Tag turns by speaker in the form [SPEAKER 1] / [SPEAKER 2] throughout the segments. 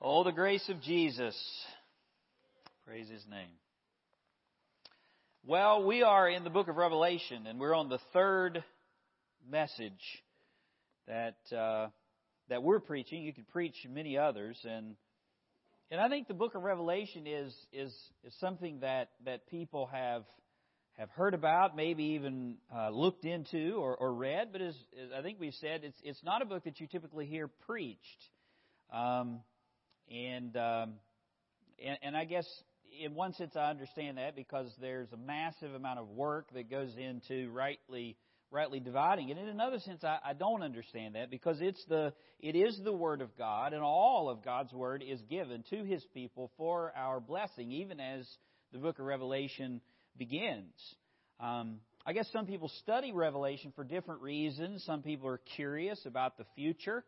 [SPEAKER 1] Oh, the grace of Jesus. Praise his name. Well, we are in the book of Revelation, and we're on the third message that uh, that we're preaching. You could preach many others, and and I think the book of Revelation is is is something that that people have have heard about, maybe even uh, looked into or, or read. But as, as, I think we've said, it's it's not a book that you typically hear preached. Um, and, um, and and I guess in one sense I understand that because there's a massive amount of work that goes into rightly rightly dividing it. In another sense I, I don't understand that because it's the it is the word of God and all of God's word is given to his people for our blessing, even as the book of Revelation begins. Um, I guess some people study Revelation for different reasons. Some people are curious about the future.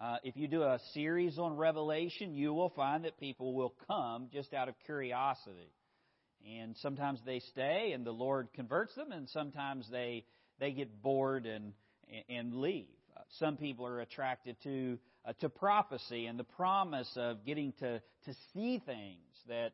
[SPEAKER 1] Uh, if you do a series on Revelation, you will find that people will come just out of curiosity. And sometimes they stay and the Lord converts them, and sometimes they, they get bored and, and leave. Uh, some people are attracted to, uh, to prophecy and the promise of getting to, to see things that,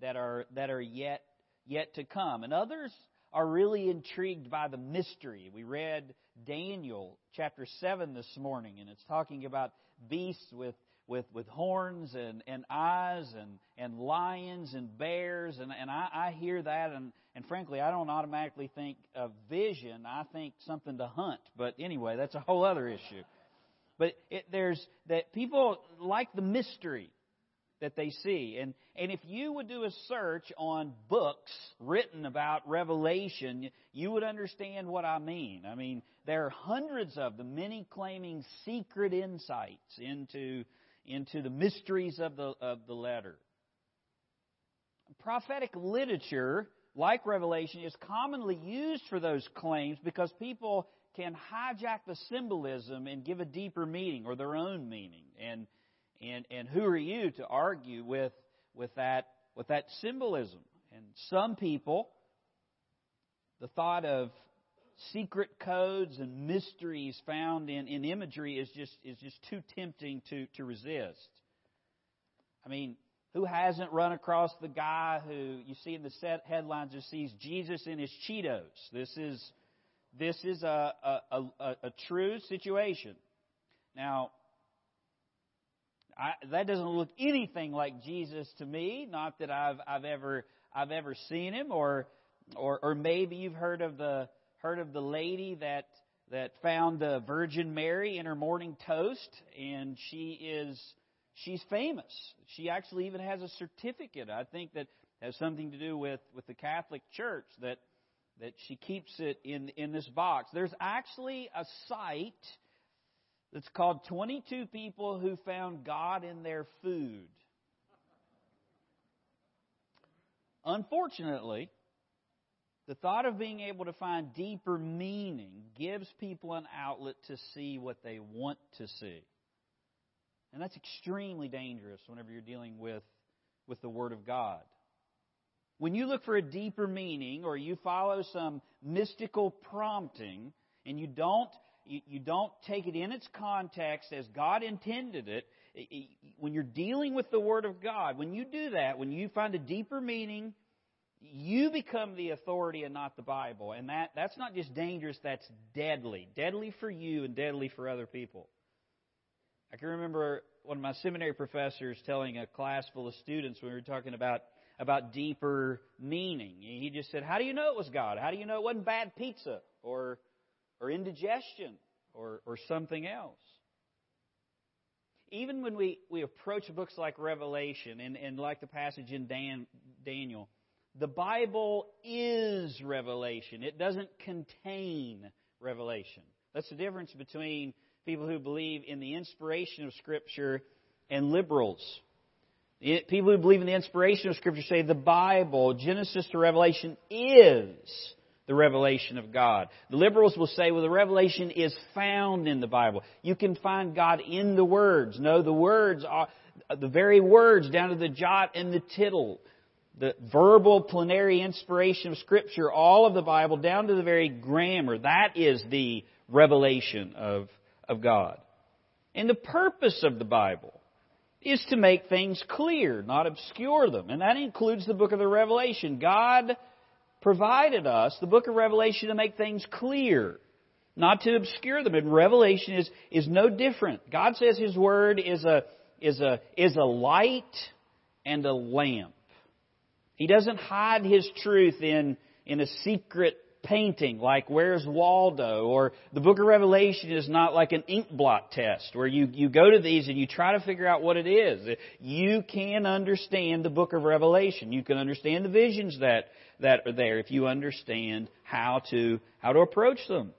[SPEAKER 1] that, are, that are yet, yet to come. And others are really intrigued by the mystery. We read Daniel chapter 7 this morning, and it's talking about beasts with, with, with horns and, and eyes and, and lions and bears. And, and I, I hear that, and, and frankly, I don't automatically think of vision. I think something to hunt. But anyway, that's a whole other issue. But it, there's that people like the mystery that they see. And, and if you would do a search on books written about Revelation, you would understand what I mean. I mean, there are hundreds of them, many claiming secret insights into, into the mysteries of the, of the letter. Prophetic literature, like Revelation, is commonly used for those claims because people can hijack the symbolism and give a deeper meaning or their own meaning. And and, and who are you to argue with, with, that, with that symbolism? And some people, the thought of secret codes and mysteries found in, in imagery is just, is just too tempting to, to resist. I mean, who hasn't run across the guy who you see in the set headlines who sees Jesus in his Cheetos? This is, this is a, a, a, a true situation. Now, I, that doesn't look anything like Jesus to me. Not that I've I've ever I've ever seen him, or or or maybe you've heard of the heard of the lady that that found the Virgin Mary in her morning toast, and she is she's famous. She actually even has a certificate. I think that has something to do with with the Catholic Church that that she keeps it in in this box. There's actually a site that's called 22 People Who Found God in Their Food. Unfortunately, the thought of being able to find deeper meaning gives people an outlet to see what they want to see. And that's extremely dangerous whenever you're dealing with, with the Word of God. When you look for a deeper meaning or you follow some mystical prompting and you don't you, you don't take it in its context as God intended it. When you're dealing with the Word of God, when you do that, when you find a deeper meaning, you become the authority and not the Bible. And that, that's not just dangerous, that's deadly. Deadly for you and deadly for other people. I can remember one of my seminary professors telling a class full of students when we were talking about about deeper meaning. He just said, How do you know it was God? How do you know it wasn't bad pizza or or indigestion or, or something else. Even when we, we approach books like Revelation and, and like the passage in Dan, Daniel, the Bible is revelation. It doesn't contain revelation. That's the difference between people who believe in the inspiration of Scripture and liberals. People who believe in the inspiration of Scripture say the Bible, Genesis to Revelation, is the revelation of God. The liberals will say, well, the revelation is found in the Bible. You can find God in the words. No, the words are the very words down to the jot and the tittle. The verbal plenary inspiration of Scripture, all of the Bible, down to the very grammar. That is the revelation of, of God. And the purpose of the Bible is to make things clear, not obscure them. And that includes the book of the Revelation. God provided us the book of Revelation to make things clear, not to obscure them. And Revelation is, is no different. God says His Word is a, is a, is a light and a lamp. He doesn't hide His truth in, in a secret painting like Where's Waldo or the book of Revelation is not like an ink blot test where you, you go to these and you try to figure out what it is. You can understand the book of Revelation. You can understand the visions that, that are there if you understand how to, how to approach them.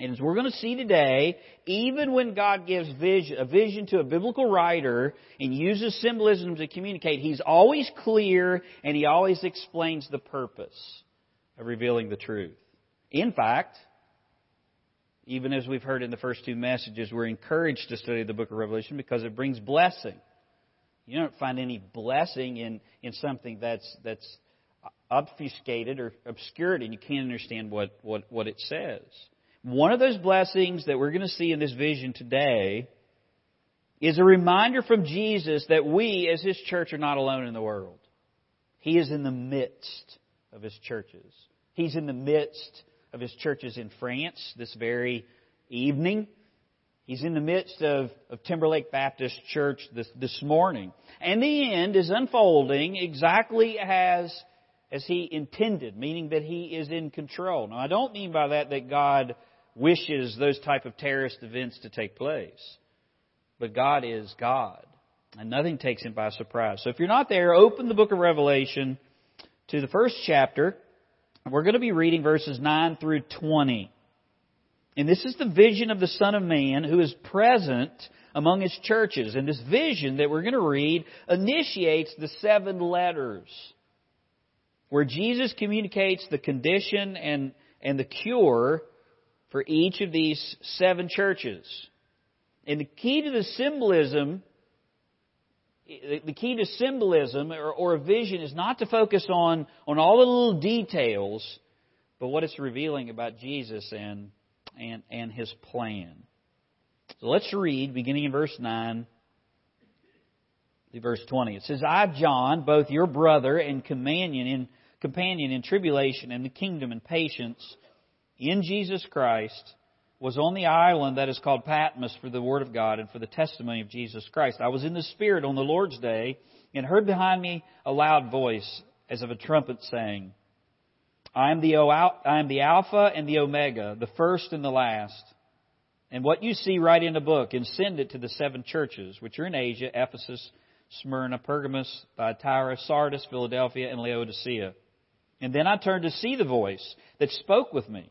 [SPEAKER 1] And as we're going to see today, even when God gives vision, a vision to a biblical writer and uses symbolism to communicate, He's always clear and He always explains the purpose of revealing the truth. In fact, even as we've heard in the first two messages, we're encouraged to study the book of Revelation because it brings blessing. You don't find any blessing in, in something that's, that's obfuscated or obscured and you can't understand what, what, what it says. One of those blessings that we're going to see in this vision today is a reminder from Jesus that we, as His church, are not alone in the world. He is in the midst of His churches. He's in the midst of His churches in France this very evening. He's in the midst of, of Timberlake Baptist Church this, this morning. And the end is unfolding exactly as, as He intended, meaning that He is in control. Now, I don't mean by that that God wishes those type of terrorist events to take place. But God is God. And nothing takes him by surprise. So if you're not there, open the book of Revelation to the first chapter. We're going to be reading verses 9 through 20. And this is the vision of the Son of Man who is present among his churches. And this vision that we're going to read initiates the seven letters where Jesus communicates the condition and, and the cure for each of these seven churches. And the key to the symbolism, the key to symbolism or, or a vision is not to focus on, on all the little details, but what it's revealing about Jesus and, and, and his plan. So let's read, beginning in verse 9 to verse 20. It says, I, John, both your brother and companion in, companion in tribulation and the kingdom and patience, in Jesus Christ was on the island that is called Patmos for the Word of God and for the testimony of Jesus Christ. I was in the Spirit on the Lord's day and heard behind me a loud voice as of a trumpet saying, I am the, I am the Alpha and the Omega, the first and the last. And what you see, write in a book and send it to the seven churches, which are in Asia, Ephesus, Smyrna, Pergamos, Thyatira, Sardis, Philadelphia, and Laodicea. And then I turned to see the voice that spoke with me.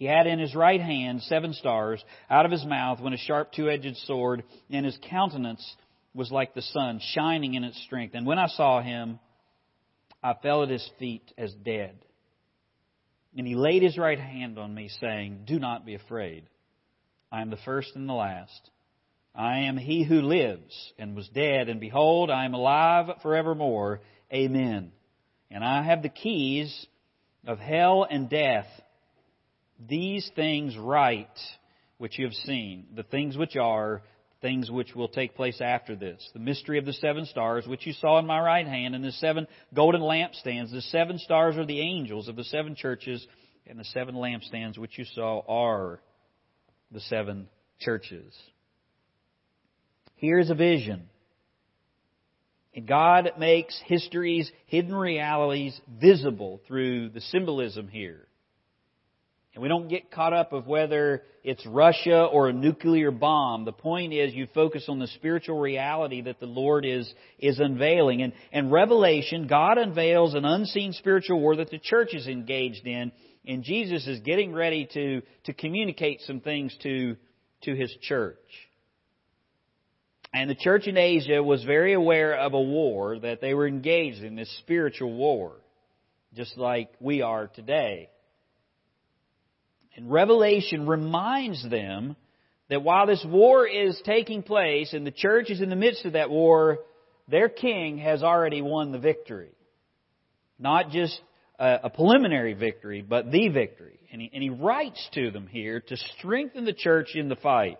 [SPEAKER 1] He had in his right hand seven stars. Out of his mouth went a sharp two edged sword, and his countenance was like the sun, shining in its strength. And when I saw him, I fell at his feet as dead. And he laid his right hand on me, saying, Do not be afraid. I am the first and the last. I am he who lives and was dead, and behold, I am alive forevermore. Amen. And I have the keys of hell and death these things write which you have seen, the things which are, things which will take place after this. The mystery of the seven stars, which you saw in my right hand, and the seven golden lampstands. The seven stars are the angels of the seven churches, and the seven lampstands which you saw are the seven churches. Here's a vision. And God makes history's hidden realities visible through the symbolism here. And we don't get caught up of whether it's Russia or a nuclear bomb. The point is you focus on the spiritual reality that the Lord is, is unveiling. And, and Revelation, God unveils an unseen spiritual war that the church is engaged in. And Jesus is getting ready to, to communicate some things to, to his church. And the church in Asia was very aware of a war that they were engaged in, this spiritual war, just like we are today. And Revelation reminds them that while this war is taking place and the church is in the midst of that war, their king has already won the victory. Not just a, preliminary victory, but the victory. And he, and he writes to them here to strengthen the church in the fight.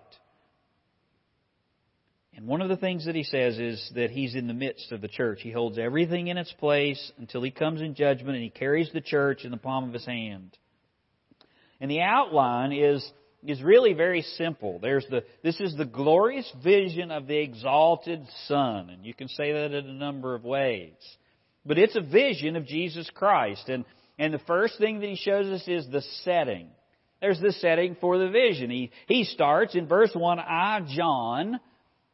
[SPEAKER 1] And one of the things that he says is that he's in the midst of the church. He holds everything in its place until he comes in judgment and he carries the church in the palm of his hand. And the outline is, is really very simple. There's the, this is the glorious vision of the exalted Son. And you can say that in a number of ways. But it's a vision of Jesus Christ. And, and the first thing that he shows us is the setting. There's the setting for the vision. He, he starts in verse 1, I, John,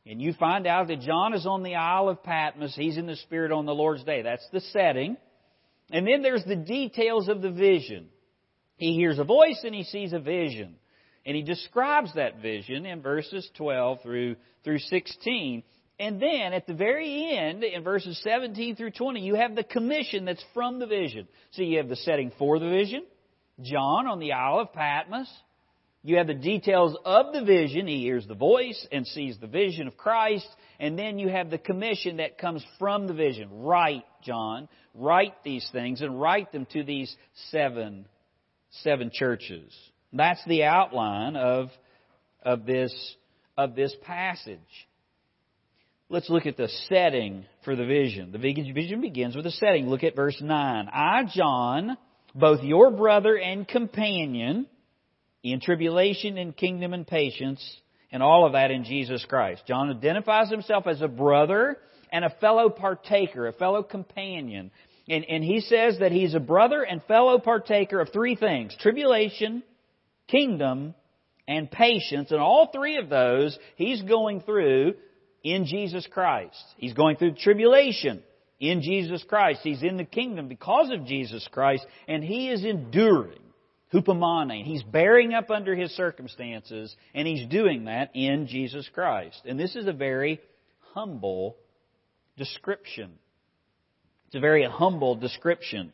[SPEAKER 1] and you find out that John is on the Isle of Patmos. He's in the Spirit on the Lord's day. That's the setting. And then there's the details of the vision. He hears a voice and he sees a vision. And he describes that vision in verses 12 through, through 16. And then at the very end, in verses 17 through 20, you have the commission that's from the vision. So you have the setting for the vision, John on the Isle of Patmos, you have the details of the vision. He hears the voice and sees the vision of Christ. And then you have the commission that comes from the vision. Write, John. Write these things and write them to these seven, seven churches. That's the outline of, of this, of this passage. Let's look at the setting for the vision. The vision begins with a setting. Look at verse 9. I, John, both your brother and companion, in tribulation, in kingdom, and patience, and all of that in Jesus Christ. John identifies himself as a brother and a fellow partaker, a fellow companion. And, and he says that he's a brother and fellow partaker of three things tribulation, kingdom, and patience. And all three of those he's going through in Jesus Christ. He's going through tribulation in Jesus Christ. He's in the kingdom because of Jesus Christ, and he is enduring hupomone. He's bearing up under his circumstances, and he's doing that in Jesus Christ. And this is a very humble description. It's a very humble description.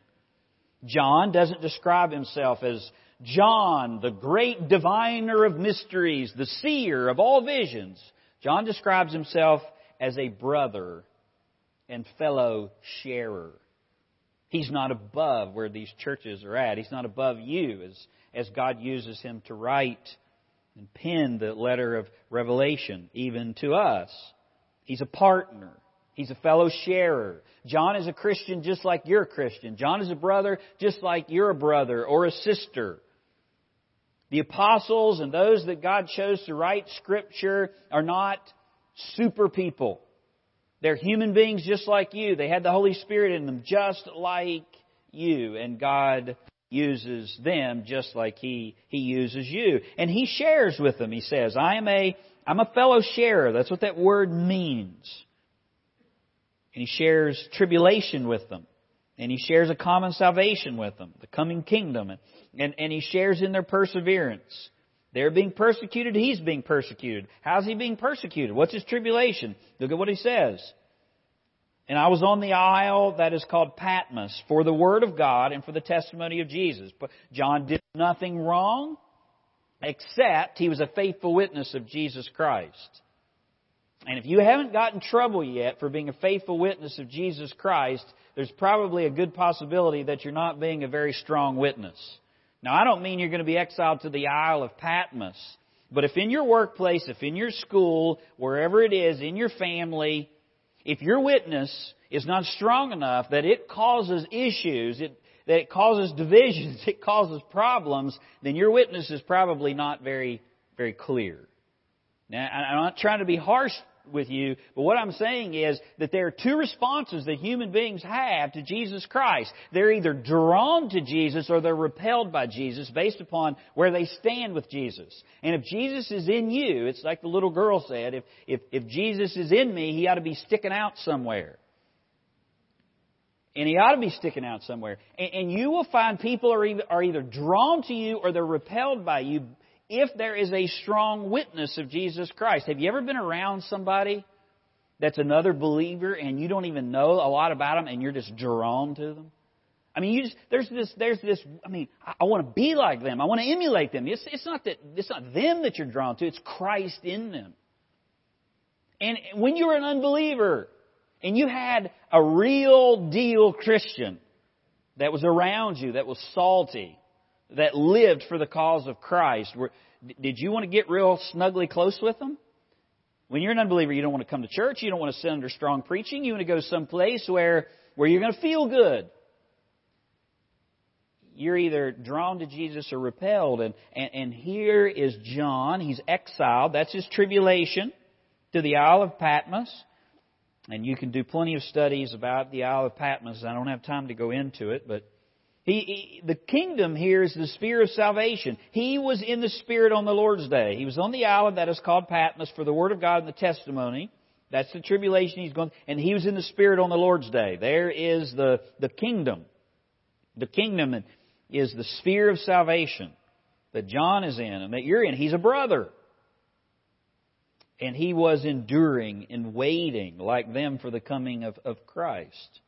[SPEAKER 1] John doesn't describe himself as John, the great diviner of mysteries, the seer of all visions. John describes himself as a brother and fellow sharer. He's not above where these churches are at. He's not above you as, as God uses him to write and pen the letter of Revelation, even to us. He's a partner. He's a fellow sharer. John is a Christian just like you're a Christian. John is a brother just like you're a brother or a sister. The apostles and those that God chose to write Scripture are not super people. They're human beings just like you. They had the Holy Spirit in them just like you. And God uses them just like He, He uses you. And He shares with them. He says, I am a, I'm a fellow sharer. That's what that word means. And He shares tribulation with them. And He shares a common salvation with them, the coming kingdom. And, and, and He shares in their perseverance. They're being persecuted. He's being persecuted. How's he being persecuted? What's his tribulation? Look at what he says. And I was on the isle that is called Patmos for the word of God and for the testimony of Jesus. But John did nothing wrong except he was a faithful witness of Jesus Christ. And if you haven't gotten trouble yet for being a faithful witness of Jesus Christ, there's probably a good possibility that you're not being a very strong witness. Now, I don't mean you're going to be exiled to the Isle of Patmos, but if in your workplace, if in your school, wherever it is, in your family, if your witness is not strong enough that it causes issues, it, that it causes divisions, it causes problems, then your witness is probably not very, very clear. Now, I'm not trying to be harsh with you, but what I'm saying is that there are two responses that human beings have to Jesus Christ. They're either drawn to Jesus or they're repelled by Jesus based upon where they stand with Jesus. And if Jesus is in you, it's like the little girl said, if, if, if Jesus is in me, he ought to be sticking out somewhere. And he ought to be sticking out somewhere. And, and you will find people are either, are either drawn to you or they're repelled by you if there is a strong witness of Jesus Christ. Have you ever been around somebody that's another believer and you don't even know a lot about them and you're just drawn to them? I mean, you just, there's this, there's this, I mean, I, I want to be like them. I want to emulate them. It's, it's not that, it's not them that you're drawn to. It's Christ in them. And when you were an unbeliever and you had a real deal Christian that was around you, that was salty, that lived for the cause of Christ, were, did you want to get real snugly close with them? When you're an unbeliever, you don't want to come to church. You don't want to sit under strong preaching. You want to go someplace where, where you're going to feel good you're either drawn to Jesus or repelled. And, and, and here is John. He's exiled. That's his tribulation to the Isle of Patmos. And you can do plenty of studies about the Isle of Patmos. I don't have time to go into it, but he, he, the kingdom here is the sphere of salvation. He was in the Spirit on the Lord's day. He was on the island that is called Patmos for the Word of God and the testimony. That's the tribulation he's going, and he was in the Spirit on the Lord's day. There is the, the kingdom. The kingdom, is the sphere of salvation that John is in and that you're in. He's a brother. And he was enduring and waiting like them for the coming of, of Christ.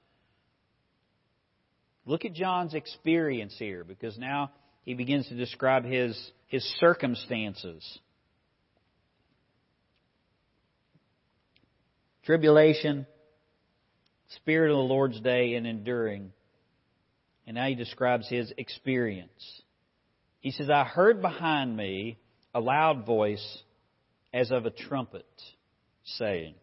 [SPEAKER 1] Look at John's experience here because now he begins to describe his, his circumstances. Tribulation, Spirit of the Lord's day, and enduring. And now he describes his experience. He says, I heard behind me a loud voice as of a trumpet saying.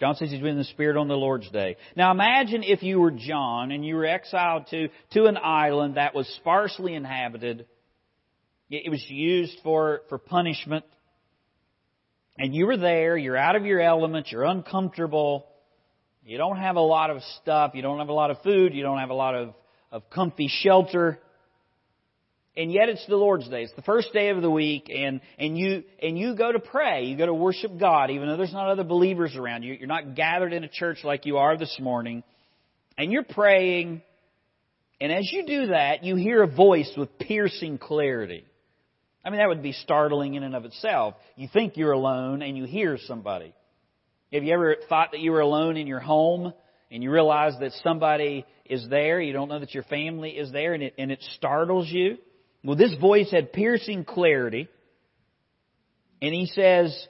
[SPEAKER 1] John says he's been in the Spirit on the Lord's day. Now imagine if you were John and you were exiled to, to an island that was sparsely inhabited. It was used for, for punishment. And you were there, you're out of your element, you're uncomfortable, you don't have a lot of stuff, you don't have a lot of food, you don't have a lot of of comfy shelter. And yet it's the Lord's Day. It's the first day of the week and, and you, and you go to pray. You go to worship God even though there's not other believers around you. You're not gathered in a church like you are this morning. And you're praying. And as you do that, you hear a voice with piercing clarity. I mean, that would be startling in and of itself. You think you're alone and you hear somebody. Have you ever thought that you were alone in your home and you realize that somebody is there. You don't know that your family is there, and it, and it startles you. Well, this voice had piercing clarity. And he says,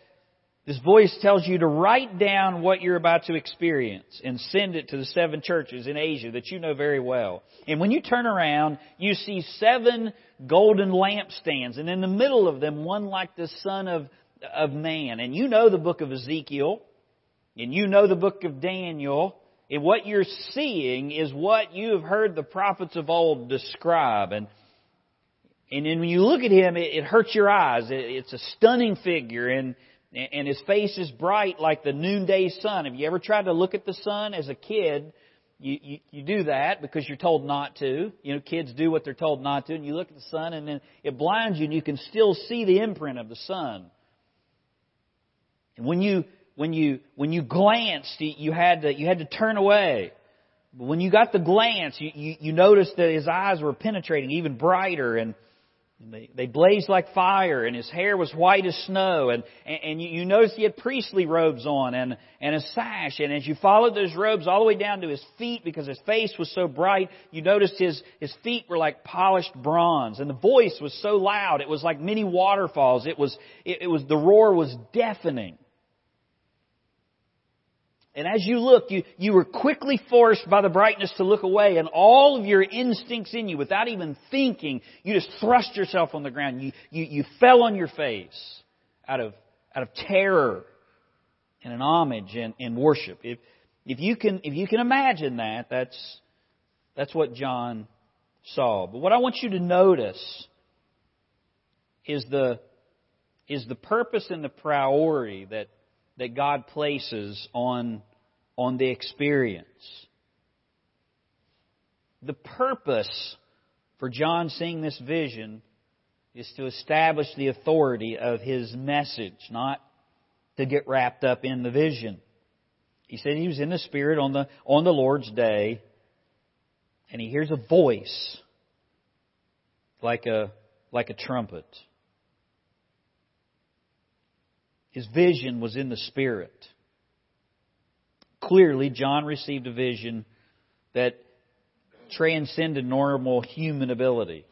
[SPEAKER 1] this voice tells you to write down what you're about to experience and send it to the seven churches in Asia that you know very well. And when you turn around, you see seven golden lampstands, and in the middle of them, one like the Son of, of Man. And you know the book of Ezekiel, and you know the book of Daniel, and what you're seeing is what you have heard the prophets of old describe. And, and then when you look at him, it, it hurts your eyes. It, it's a stunning figure, and, and his face is bright like the noonday sun. Have you ever tried to look at the sun as a kid? You, you, you do that because you're told not to. You know, kids do what they're told not to, and you look at the sun, and then it blinds you, and you can still see the imprint of the sun. And when you when you when you glanced, you had to you had to turn away. But when you got the glance, you, you, you noticed that his eyes were penetrating, even brighter, and they, they blazed like fire, and his hair was white as snow, and, and, and you, you noticed he had priestly robes on and, and a sash, and as you followed those robes all the way down to his feet, because his face was so bright, you noticed his, his feet were like polished bronze, and the voice was so loud, it was like many waterfalls, it was, it, it was, the roar was deafening. And as you looked, you, you were quickly forced by the brightness to look away, and all of your instincts in you, without even thinking, you just thrust yourself on the ground. You, you, you fell on your face out of, out of terror and an homage and, and worship. If, if, you can, if you can imagine that, that's, that's what John saw. But what I want you to notice is the, is the purpose and the priority that that God places on, on the experience. The purpose for John seeing this vision is to establish the authority of his message, not to get wrapped up in the vision. He said he was in the Spirit on the, on the Lord's day, and he hears a voice like a, like a trumpet. His vision was in the Spirit. Clearly, John received a vision that transcended normal human ability.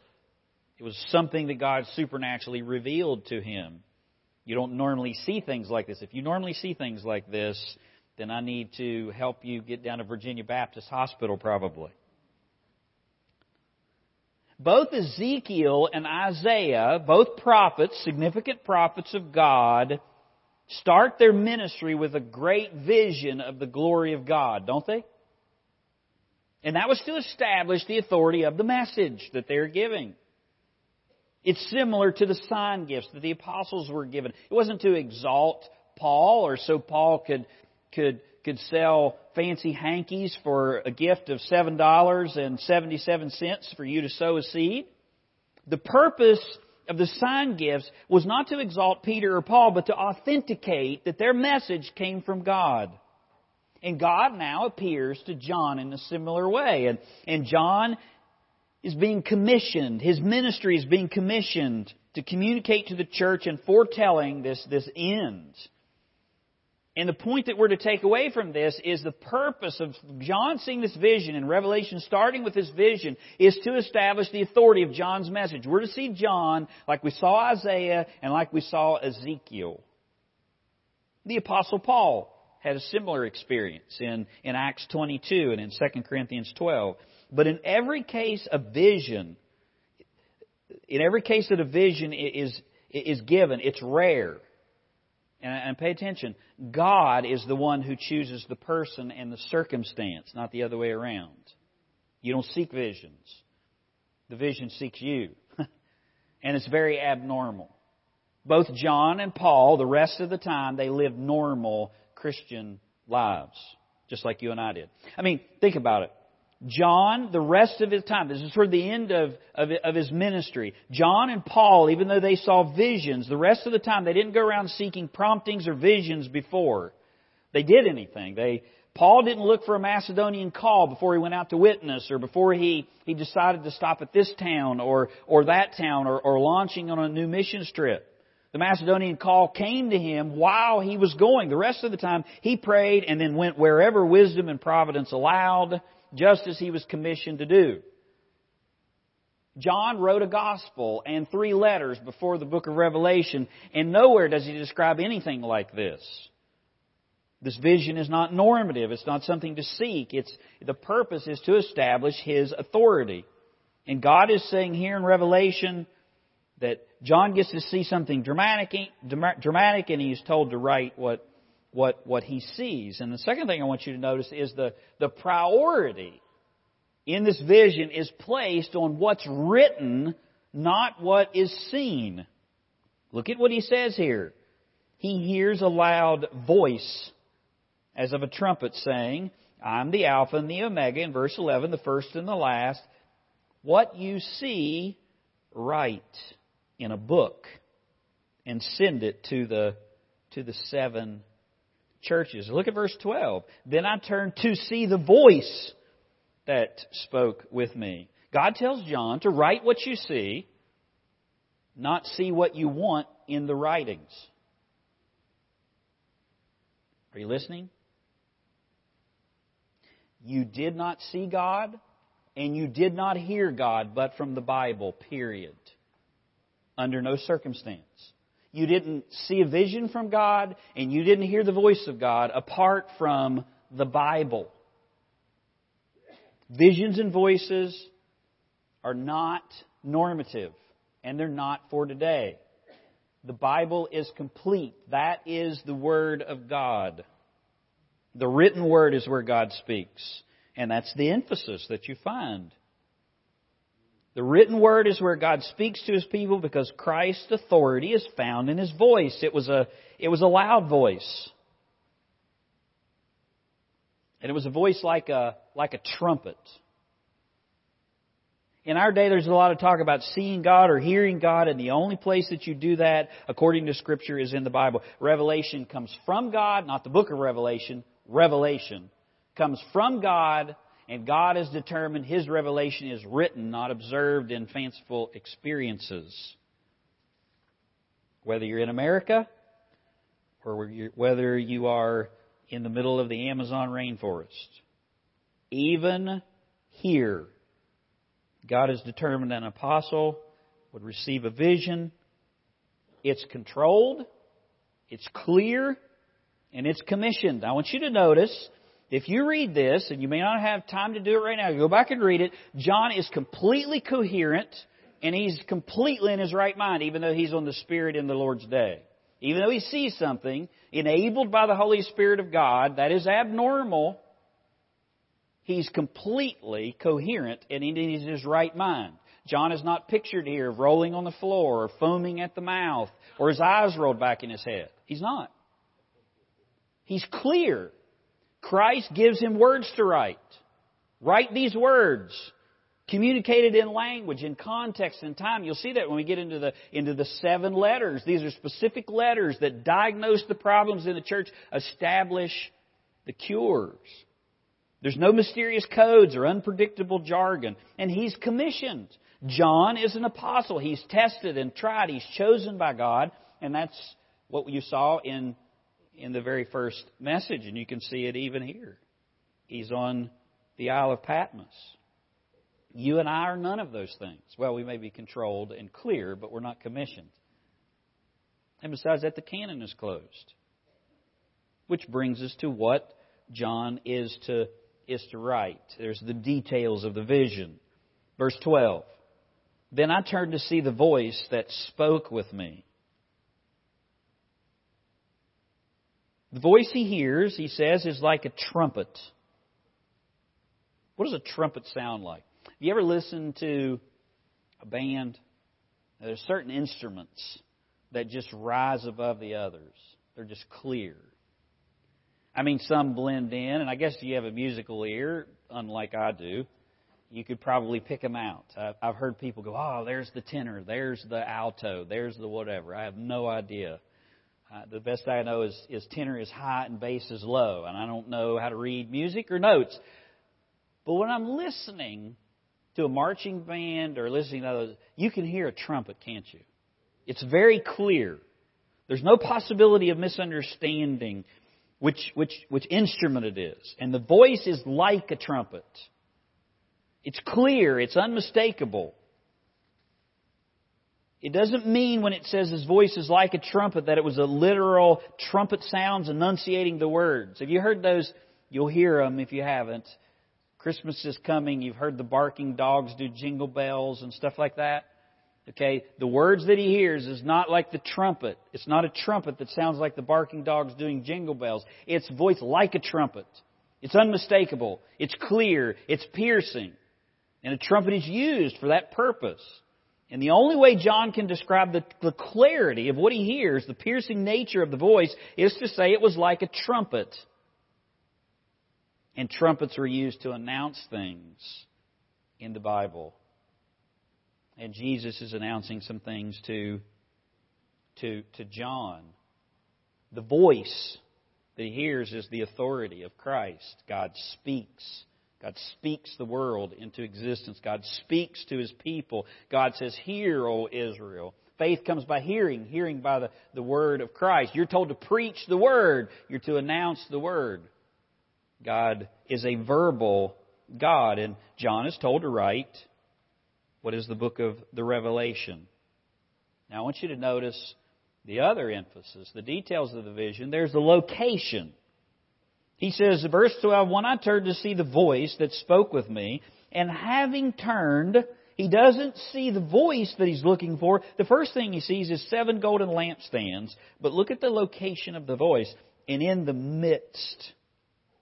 [SPEAKER 1] It was something that God supernaturally revealed to him. You don't normally see things like this. If you normally see things like this, then I need to help you get down to Virginia Baptist Hospital probably. Both Ezekiel and Isaiah, both prophets, significant prophets of God, start their ministry with a great vision of the glory of God, don't they? And that was to establish the authority of the message that they're giving. It's similar to the sign gifts that the apostles were given. It wasn't to exalt Paul or so Paul could could could sell fancy hankies for a gift of seven dollars and seventy seven cents for you to sow a seed. The purpose of the sign gifts was not to exalt Peter or Paul, but to authenticate that their message came from God. And God now appears to John in a similar way. And, and John is being commissioned, his ministry is being commissioned to communicate to the church and foretelling this, this end. And the point that we're to take away from this is the purpose of John seeing this vision in Revelation, starting with this vision, is to establish the authority of John's message. We're to see John like we saw Isaiah and like we saw Ezekiel. The Apostle Paul had a similar experience in, in Acts 22 and in 2 Corinthians 12. But in every case, a vision, in every case that a vision is, is given, it's rare. And, and pay attention, God is the one who chooses the person and the circumstance, not the other way around. You don't seek visions. The vision seeks you. and it's very abnormal. Both John and Paul, the rest of the time, they lived normal Christian lives, just like you and I did. I mean, think about it. John, the rest of his time, this is toward the end of, of, of, his ministry. John and Paul, even though they saw visions, the rest of the time they didn't go around seeking promptings or visions before they did anything. They, Paul didn't look for a Macedonian call before he went out to witness or before he, he decided to stop at this town or, or that town or, or launching on a new mission trip. The Macedonian call came to him while he was going. The rest of the time he prayed and then went wherever wisdom and providence allowed just as he was commissioned to do. John wrote a gospel and three letters before the book of Revelation, and nowhere does he describe anything like this. This vision is not normative. It's not something to seek. It's, the purpose is to establish his authority. And God is saying here in Revelation that John gets to see something dramatic, dramatic and he's told to write what what, what he sees. And the second thing I want you to notice is the, the priority in this vision is placed on what's written, not what is seen. Look at what he says here. He hears a loud voice as of a trumpet saying, I'm the Alpha and the Omega, in verse 11, the first and the last. What you see, write in a book and send it to the, to the seven churches. Look at verse 12. Then I turned to see the voice that spoke with me. God tells John to write what you see, not see what you want in the writings. Are you listening? You did not see God, and you did not hear God but from the Bible, period. Under no circumstance you didn't see a vision from God, and you didn't hear the voice of God apart from the Bible. Visions and voices are not normative, and they're not for today. The Bible is complete. That is the Word of God. The written Word is where God speaks. And that's the emphasis that you find the written word is where God speaks to his people because Christ's authority is found in his voice. It was a, it was a loud voice. And it was a voice like a, like a trumpet. In our day, there's a lot of talk about seeing God or hearing God, and the only place that you do that, according to Scripture, is in the Bible. Revelation comes from God, not the book of Revelation. Revelation comes from God and God has determined His revelation is written, not observed in fanciful experiences. Whether you're in America or whether you are in the middle of the Amazon rainforest. Even here, God has determined an apostle would receive a vision. It's controlled, it's clear, and it's commissioned. I want you to notice, if you read this, and you may not have time to do it right now, go back and read it. John is completely coherent, and he's completely in his right mind, even though he's on the Spirit in the Lord's day. Even though he sees something, enabled by the Holy Spirit of God, that is abnormal, he's completely coherent and he's in his right mind. John is not pictured here of rolling on the floor or foaming at the mouth or his eyes rolled back in his head. He's not. He's clear. Christ gives him words to write. Write these words. Communicated in language, in context, and time. You'll see that when we get into the, into the seven letters. These are specific letters that diagnose the problems in the church, establish the cures. There's no mysterious codes or unpredictable jargon. And he's commissioned. John is an apostle. He's tested and tried. He's chosen by God. And that's what you saw in, in the very first message. And you can see it even here. He's on the Isle of Patmos. You and I are none of those things. Well, we may be controlled and clear, but we're not commissioned. And besides that, the canon is closed. Which brings us to what John is to, is to write. There's the details of the vision. Verse 12. Then I turned to see the voice that spoke with me. The voice he hears, he says, is like a trumpet. What does a trumpet sound like? Have you ever listen to a band? There's certain instruments that just rise above the others. They're just clear. I mean, some blend in, and I guess you have a musical ear, unlike I do. You could probably pick them out. I've heard people go, "Oh, there's the tenor, there's the alto, there's the whatever." I have no idea. Uh, the best I know is, is tenor is high and bass is low, and I don't know how to read music or notes. But when I'm listening to a marching band or listening to others, you can hear a trumpet, can't you? It's very clear. There's no possibility of misunderstanding which, which, which instrument it is. And the voice is like a trumpet. It's clear, it's unmistakable. It doesn't mean when it says his voice is like a trumpet that it was a literal trumpet sounds enunciating the words. Have you heard those? You'll hear them if you haven't. Christmas is coming. You've heard the barking dogs do jingle bells and stuff like that. Okay, the words that he hears is not like the trumpet. It's not a trumpet that sounds like the barking dogs doing jingle bells. It's voice like a trumpet. It's unmistakable. It's clear. It's piercing. And a trumpet is used for that purpose. And the only way John can describe the, the clarity of what he hears, the piercing nature of the voice, is to say it was like a trumpet. And trumpets were used to announce things in the Bible. And Jesus is announcing some things to, to, to John. The voice that he hears is the authority of Christ. God speaks. God speaks the world into existence. God speaks to his people. God says, Hear, O Israel. Faith comes by hearing, hearing by the, the word of Christ. You're told to preach the word, you're to announce the word. God is a verbal God. And John is told to write what is the book of the Revelation. Now, I want you to notice the other emphasis, the details of the vision. There's the location. He says, verse 12, When I turned to see the voice that spoke with me, and having turned, he doesn't see the voice that he's looking for. The first thing he sees is seven golden lampstands, but look at the location of the voice. And in the midst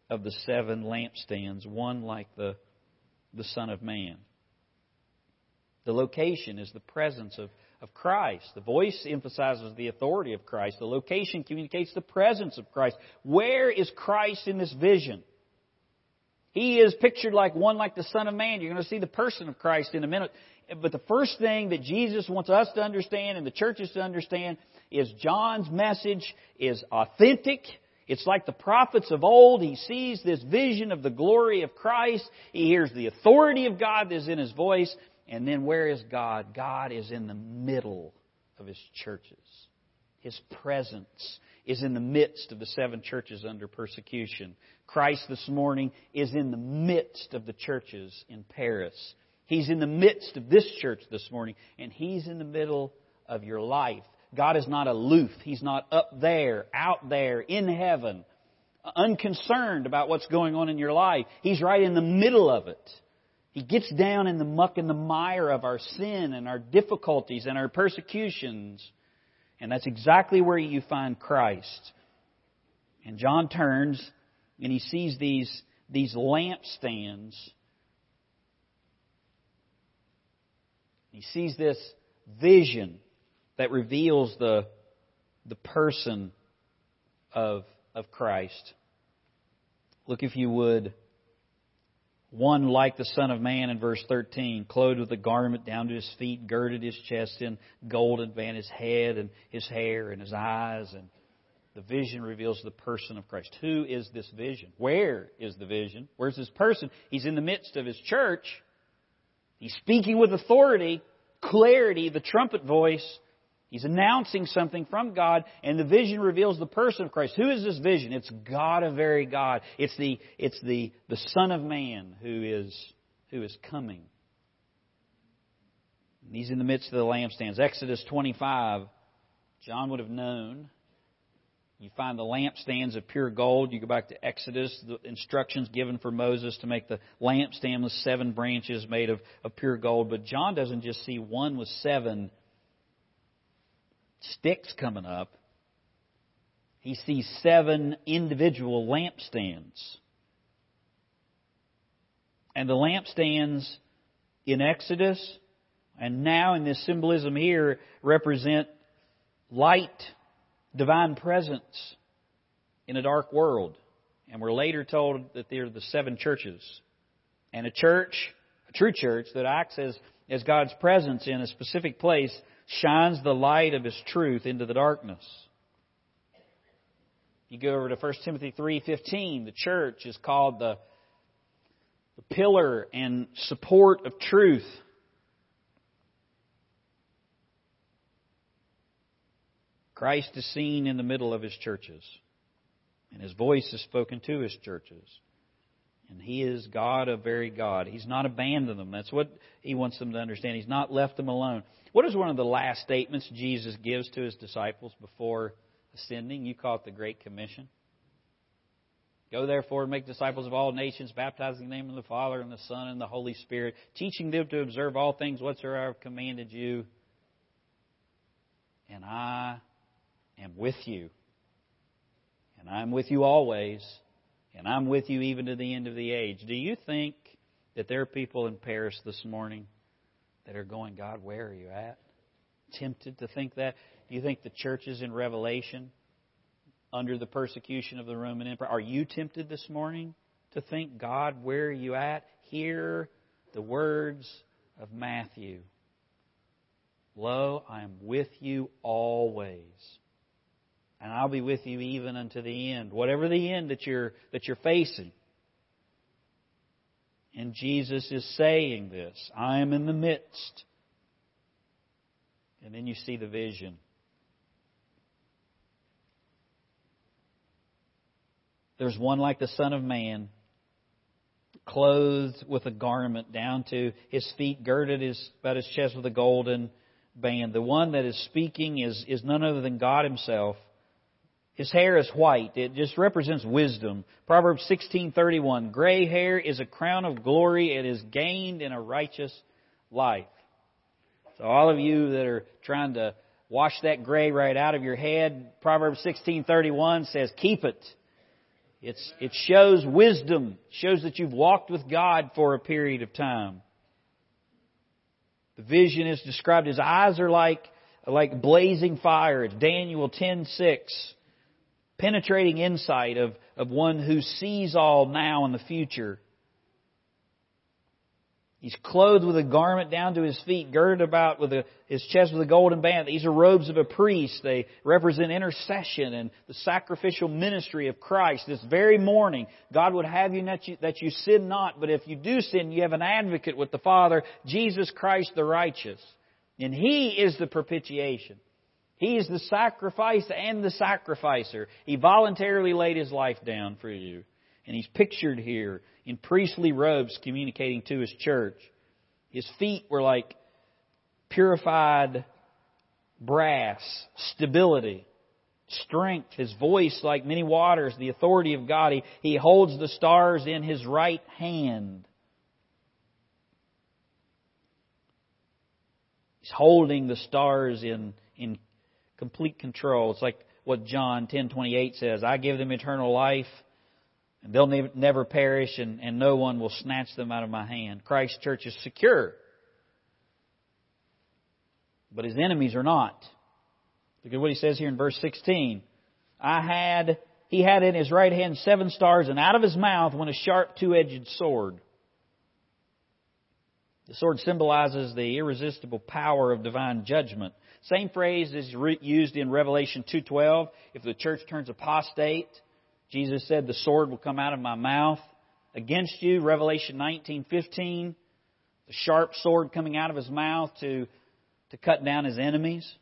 [SPEAKER 1] of the seven lampstands, one like the, the Son of Man. The location is the presence of, of Christ. The voice emphasizes the authority of Christ. The location communicates the presence of Christ. Where is Christ in this vision? He is pictured like one like the Son of Man. You're going to see the person of Christ in a minute. But the first thing that Jesus wants us to understand and the churches to understand is John's message is authentic it's like the prophets of old. He sees this vision of the glory of Christ. He hears the authority of God that is in his voice. And then where is God? God is in the middle of his churches. His presence is in the midst of the seven churches under persecution. Christ this morning is in the midst of the churches in Paris. He's in the midst of this church this morning, and He's in the middle of your life. God is not aloof. He's not up there, out there, in heaven, unconcerned about what's going on in your life. He's right in the middle of it. He gets down in the muck and the mire of our sin and our difficulties and our persecutions. And that's exactly where you find Christ. And John turns and he sees these, these lampstands. He sees this vision that reveals the, the person of, of Christ. Look, if you would, one like the Son of Man in verse 13, clothed with a garment down to his feet, girded his chest in gold and band, his head and his hair and his eyes. And the vision reveals the person of Christ. Who is this vision? Where is the vision? Where's this person? He's in the midst of his church. He's speaking with authority, clarity, the trumpet voice. He's announcing something from God, and the vision reveals the person of Christ. Who is this vision? It's God, a very God. It's the, it's the, the Son of Man who is, who is coming. And he's in the midst of the lampstands. Exodus 25, John would have known. You find the lampstands of pure gold. You go back to Exodus, the instructions given for Moses to make the lampstand with seven branches made of, of pure gold. But John doesn't just see one with seven sticks coming up, he sees seven individual lampstands. And the lampstands in Exodus and now in this symbolism here represent light, divine presence in a dark world. And we're later told that they're the seven churches. And a church, a true church that acts as, as God's presence in a specific place shines the light of his truth into the darkness. You go over to 1 Timothy 3:15, the church is called the, the pillar and support of truth. Christ is seen in the middle of his churches, and his voice is spoken to his churches. And he is God, a very God. He's not abandoned them. That's what he wants them to understand. He's not left them alone. What is one of the last statements Jesus gives to his disciples before ascending? You call it the Great Commission. Go therefore and make disciples of all nations, baptizing them in the name of the Father and the Son and the Holy Spirit, teaching them to observe all things whatsoever I have commanded you. And I am with you. And I'm with you always and I'm with you even to the end of the age. Do you think that there are people in Paris this morning that are going, God, where are you at? Tempted to think that? Do you think the churches in Revelation, under the persecution of the Roman Empire, are you tempted this morning to think, God, where are you at? Hear the words of Matthew. Lo, I am with you always and I'll be with you even unto the end. Whatever the end that you're that you're facing. And Jesus is saying this. I am in the midst. And then you see the vision. There's one like the Son of Man, clothed with a garment down to his feet, girded his, about his chest with a golden band. The one that is speaking is, is none other than God Himself. His hair is white. It just represents wisdom. Proverbs 16:31, "Gray hair is a crown of glory; it is gained in a righteous life." So all of you that are trying to wash that gray right out of your head, Proverbs 16:31 says, "Keep it." It's, it shows wisdom, shows that you've walked with God for a period of time. The vision is described. His eyes are like like blazing fire. It's Daniel 10:6 penetrating insight of, of one who sees all now and the future. He's clothed with a garment down to his feet, girded about with a, his chest with a golden band. These are robes of a priest. They represent intercession and the sacrificial ministry of Christ. This very morning, God would have you that, you that you sin not, but if you do sin, you have an advocate with the Father, Jesus Christ the righteous. And He is the propitiation. He is the sacrifice and the sacrificer. He voluntarily laid his life down for you. And he's pictured here in priestly robes communicating to his church. His feet were like purified brass, stability, strength, his voice like many waters, the authority of God. He, he holds the stars in his right hand. He's holding the stars in, in complete control. It's like what John 10:28 says, I give them eternal life, and they'll never perish, and, and no one will snatch them out of my hand. Christ's church is secure. But his enemies are not. Look at what he says here in verse 16. I had, he had in his right hand seven stars, and out of his mouth went a sharp two-edged sword. The sword symbolizes the irresistible power of divine judgment. Same phrase is used in Revelation 2:12. If the church turns apostate, Jesus said, "The sword will come out of my mouth against you." Revelation 19:15, the sharp sword coming out of his mouth to to cut down his enemies.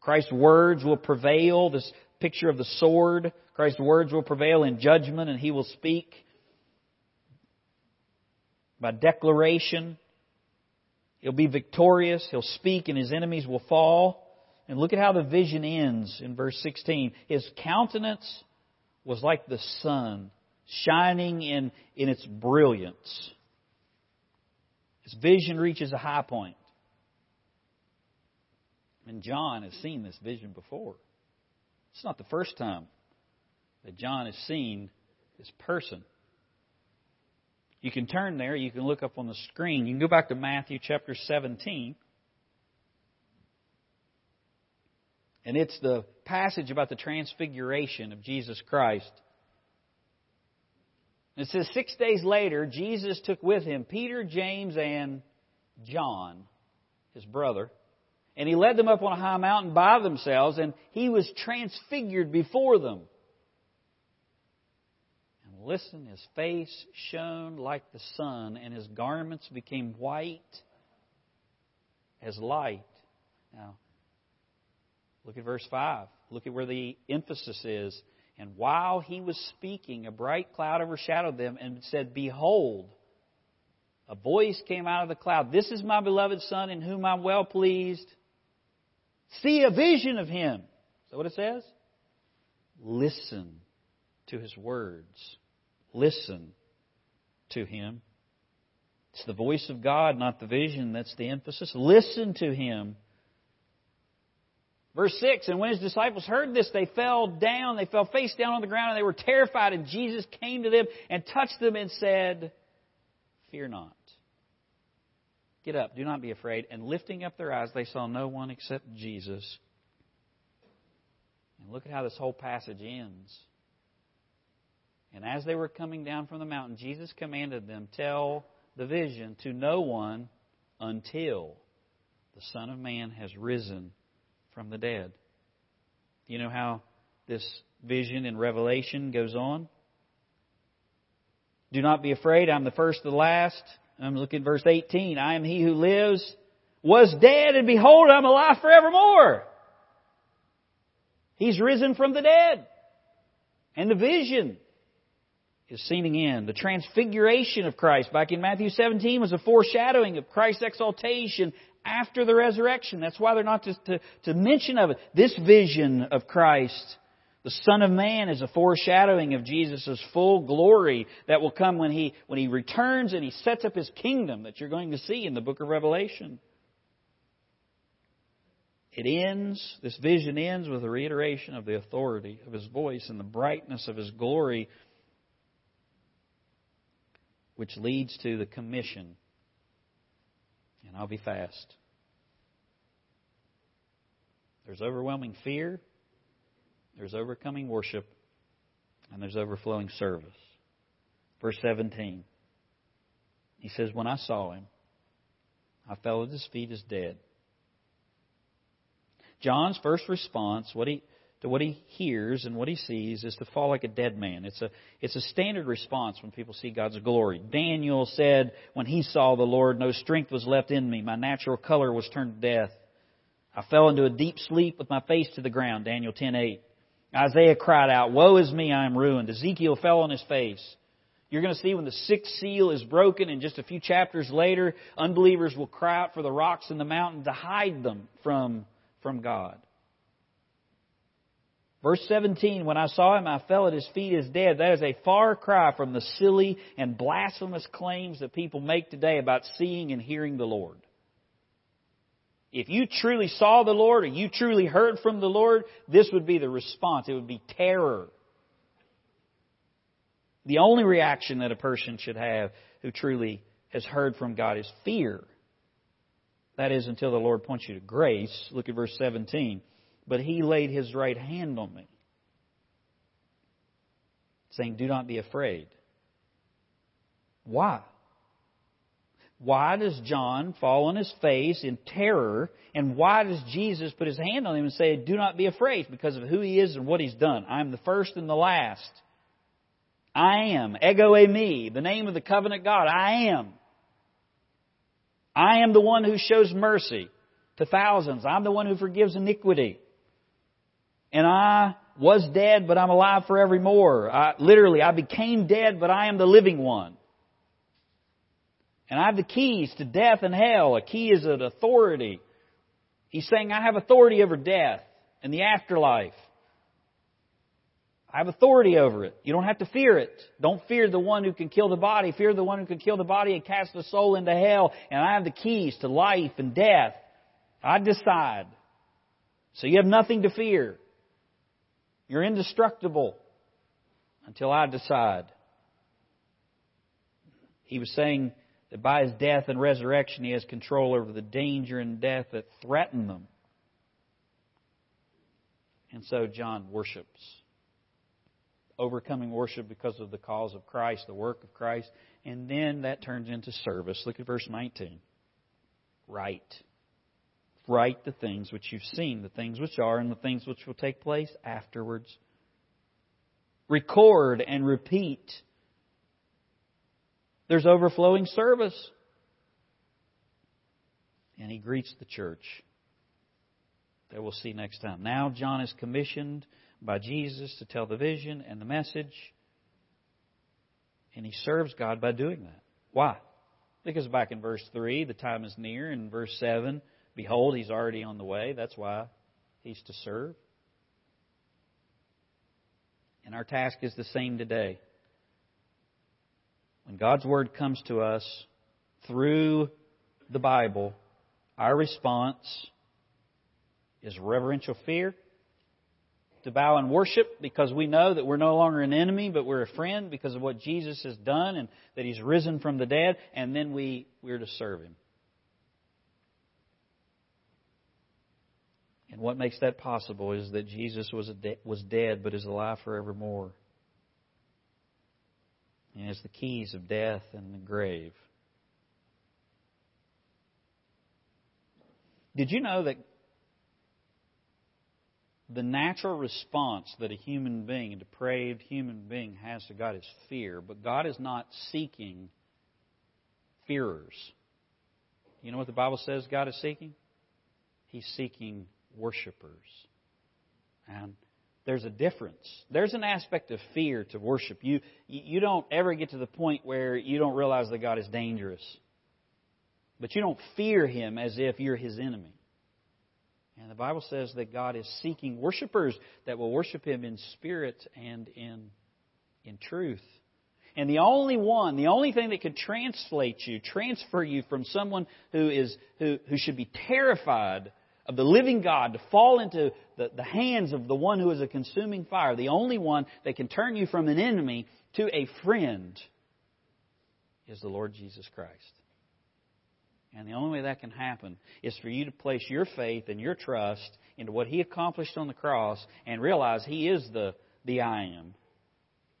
[SPEAKER 1] Christ's words will prevail. This picture of the sword, Christ's words will prevail in judgment, and he will speak by declaration. He'll be victorious. He'll speak, and his enemies will fall. And look at how the vision ends in verse 16. His countenance was like the sun, shining in, in its brilliance. His vision reaches a high point. And John has seen this vision before. It's not the first time that John has seen this person. You can turn there, you can look up on the screen. You can go back to Matthew chapter 17. And it's the passage about the transfiguration of Jesus Christ. It says, Six days later, Jesus took with him Peter, James, and John, his brother and he led them up on a high mountain by themselves, and he was transfigured before them. Listen, his face shone like the sun, and his garments became white as light. Now, look at verse 5. Look at where the emphasis is. And while he was speaking, a bright cloud overshadowed them and said, Behold, a voice came out of the cloud. This is my beloved Son in whom I'm well pleased. See a vision of Him. Is that what it says? Listen to His words. Listen to Him. It's the voice of God, not the vision. That's the emphasis. Listen to Him. Verse 6 And when his disciples heard this, they fell down, they fell face down on the ground, and they were terrified. And Jesus came to them and touched them and said, Fear not. Get up, do not be afraid. And lifting up their eyes, they saw no one except Jesus. And look at how this whole passage ends. And as they were coming down from the mountain, Jesus commanded them, Tell the vision to no one until the Son of Man has risen from the dead. You know how this vision in Revelation goes on? Do not be afraid, I'm the first the last. I'm looking at verse 18. I am he who lives, was dead, and behold, I'm alive forevermore. He's risen from the dead. And the vision is seen in. The transfiguration of Christ back in Matthew 17 was a foreshadowing of Christ's exaltation after the resurrection. That's why they're not just to, to mention of it. This vision of Christ the Son of Man is a foreshadowing of Jesus' full glory that will come when he, when he returns and he sets up his kingdom that you're going to see in the book of Revelation. It ends, this vision ends with a reiteration of the authority of his voice and the brightness of his glory, which leads to the commission. And I'll be fast. There's overwhelming fear there's overcoming worship, and there's overflowing service. Verse 17. He says, When I saw him, I fell at his feet as dead. John's first response what he, to what he hears and what he sees is to fall like a dead man. It's a, it's a standard response when people see God's glory. Daniel said, When he saw the Lord, no strength was left in me. My natural color was turned to death. I fell into a deep sleep with my face to the ground. Daniel 10:8. Isaiah cried out, "Woe is me, I am ruined." Ezekiel fell on his face. You're going to see when the sixth seal is broken, and just a few chapters later, unbelievers will cry out for the rocks and the mountain to hide them from, from God. Verse 17, when I saw him, I fell at his feet as dead. That is a far cry from the silly and blasphemous claims that people make today about seeing and hearing the Lord. If you truly saw the Lord or you truly heard from the Lord, this would be the response. It would be terror. The only reaction that a person should have who truly has heard from God is fear. That is until the Lord points you to grace. Look at verse 17 but he laid his right hand on me, saying, Do not be afraid. Why? Why does John fall on his face in terror? And why does Jesus put his hand on him and say, Do not be afraid? Because of who he is and what he's done. I am the first and the last. I am. Ego eimi, the name of the covenant God. I am. I am the one who shows mercy to thousands. I'm the one who forgives iniquity and I was dead, but I'm alive forevermore. I, literally, I became dead, but I am the living one. And I have the keys to death and hell. A key is an authority. He's saying, I have authority over death and the afterlife. I have authority over it. You don't have to fear it. Don't fear the one who can kill the body. Fear the one who can kill the body and cast the soul into hell. And I have the keys to life and death. I decide. So you have nothing to fear. You're indestructible until I decide. He was saying that by his death and resurrection, he has control over the danger and death that threaten them. And so John worships. Overcoming worship because of the cause of Christ, the work of Christ, and then that turns into service. Look at verse 19. Right. Write the things which you've seen, the things which are, and the things which will take place afterwards. Record and repeat. There's overflowing service. And he greets the church that we'll see next time. Now, John is commissioned by Jesus to tell the vision and the message, and he serves God by doing that. Why? Because back in verse 3, the time is near, and verse 7, Behold, he's already on the way. That's why he's to serve. And our task is the same today. When God's Word comes to us through the Bible, our response is reverential fear, to bow and worship because we know that we're no longer an enemy, but we're a friend because of what Jesus has done and that He's risen from the dead, and then we, we're to serve Him. And what makes that possible is that Jesus was, de- was dead but is alive forevermore. And has the keys of death and the grave. Did you know that the natural response that a human being, a depraved human being, has to God is fear, but God is not seeking fearers. You know what the Bible says God is seeking? He's seeking worshipers. And there's a difference. There's an aspect of fear to worship. You, you don't ever get to the point where you don't realize that God is dangerous. But you don't fear Him as if you're His enemy. And the Bible says that God is seeking worshipers that will worship Him in spirit and in, in truth. And the only one, the only thing that can translate you, transfer you from someone who is who, who should be terrified of the living God to fall into the, the hands of the one who is a consuming fire, the only one that can turn you from an enemy to a friend, is the Lord Jesus Christ. And the only way that can happen is for you to place your faith and your trust into what He accomplished on the cross and realize He is the, the I am.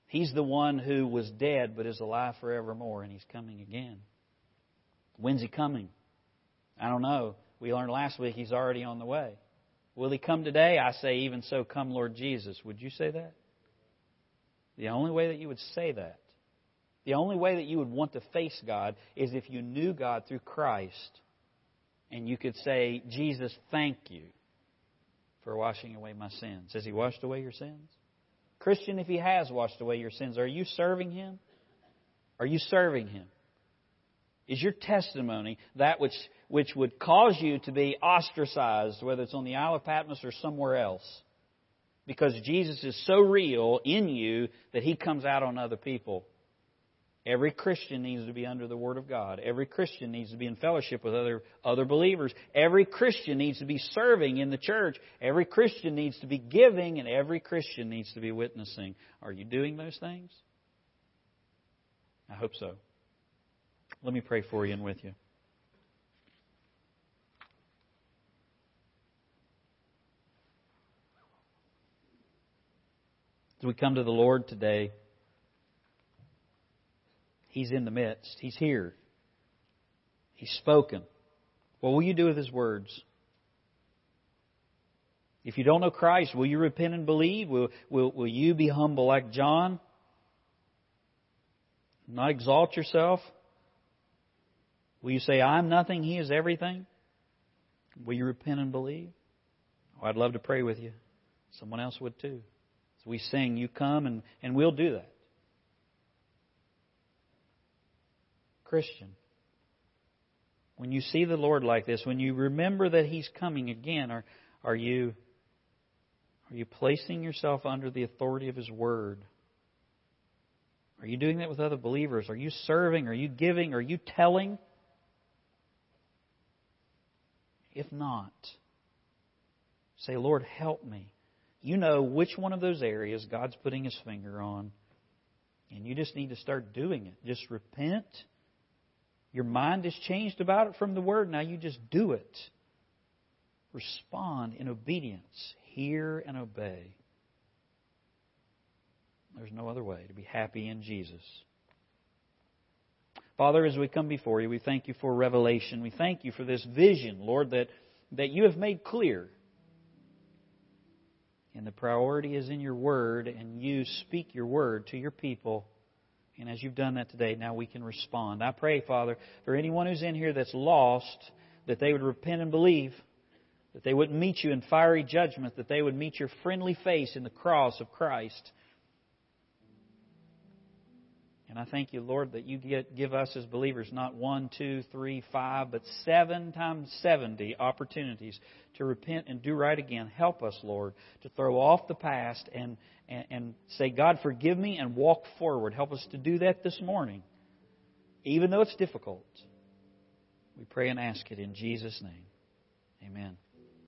[SPEAKER 1] He's the one who was dead but is alive forevermore, and He's coming again. When's He coming? I don't know. We learned last week he's already on the way. Will he come today? I say, even so, come, Lord Jesus. Would you say that? The only way that you would say that, the only way that you would want to face God is if you knew God through Christ and you could say, Jesus, thank you for washing away my sins. Has He washed away your sins? Christian, if He has washed away your sins, are you serving Him? Are you serving Him? Is your testimony that which, which would cause you to be ostracized, whether it's on the Isle of Patmos or somewhere else? Because Jesus is so real in you that He comes out on other people. Every Christian needs to be under the Word of God. Every Christian needs to be in fellowship with other, other believers. Every Christian needs to be serving in the church. Every Christian needs to be giving, and every Christian needs to be witnessing. Are you doing those things? I hope so. Let me pray for you and with you. As we come to the Lord today, He's in the midst. He's here. He's spoken. What will you do with His words? If you don't know Christ, will you repent and believe? Will, will, will you be humble like John? Not exalt yourself? Will you say, I'm nothing, He is everything? Will you repent and believe? Oh, I'd love to pray with you. Someone else would too. As we sing, you come and, and we'll do that. Christian, when you see the Lord like this, when you remember that He's coming again, are, are you are you placing yourself under the authority of His Word? Are you doing that with other believers? Are you serving? Are you giving? Are you telling? If not, say, Lord, help me. You know which one of those areas God's putting His finger on, and you just need to start doing it. Just repent your mind is changed about it from the Word. Now you just do it. Respond in obedience. Hear and obey. There's no other way to be happy in Jesus. Father, as we come before you, we thank you for revelation. We thank you for this vision, Lord, that, that you have made clear. And the priority is in your word, and you speak your word to your people and as you've done that today, now we can respond. I pray, Father, for anyone who's in here that's lost, that they would repent and believe, that they wouldn't meet you in fiery judgment, that they would meet your friendly face in the cross of Christ. And I thank you, Lord, that you get, give us as believers not one, two, three, five, but seven times 70 opportunities to repent and do right again. Help us, Lord, to throw off the past and, and, and say, God, forgive me, and walk forward. Help us to do that this morning, even though it's difficult. We pray and ask it in Jesus' name. Amen.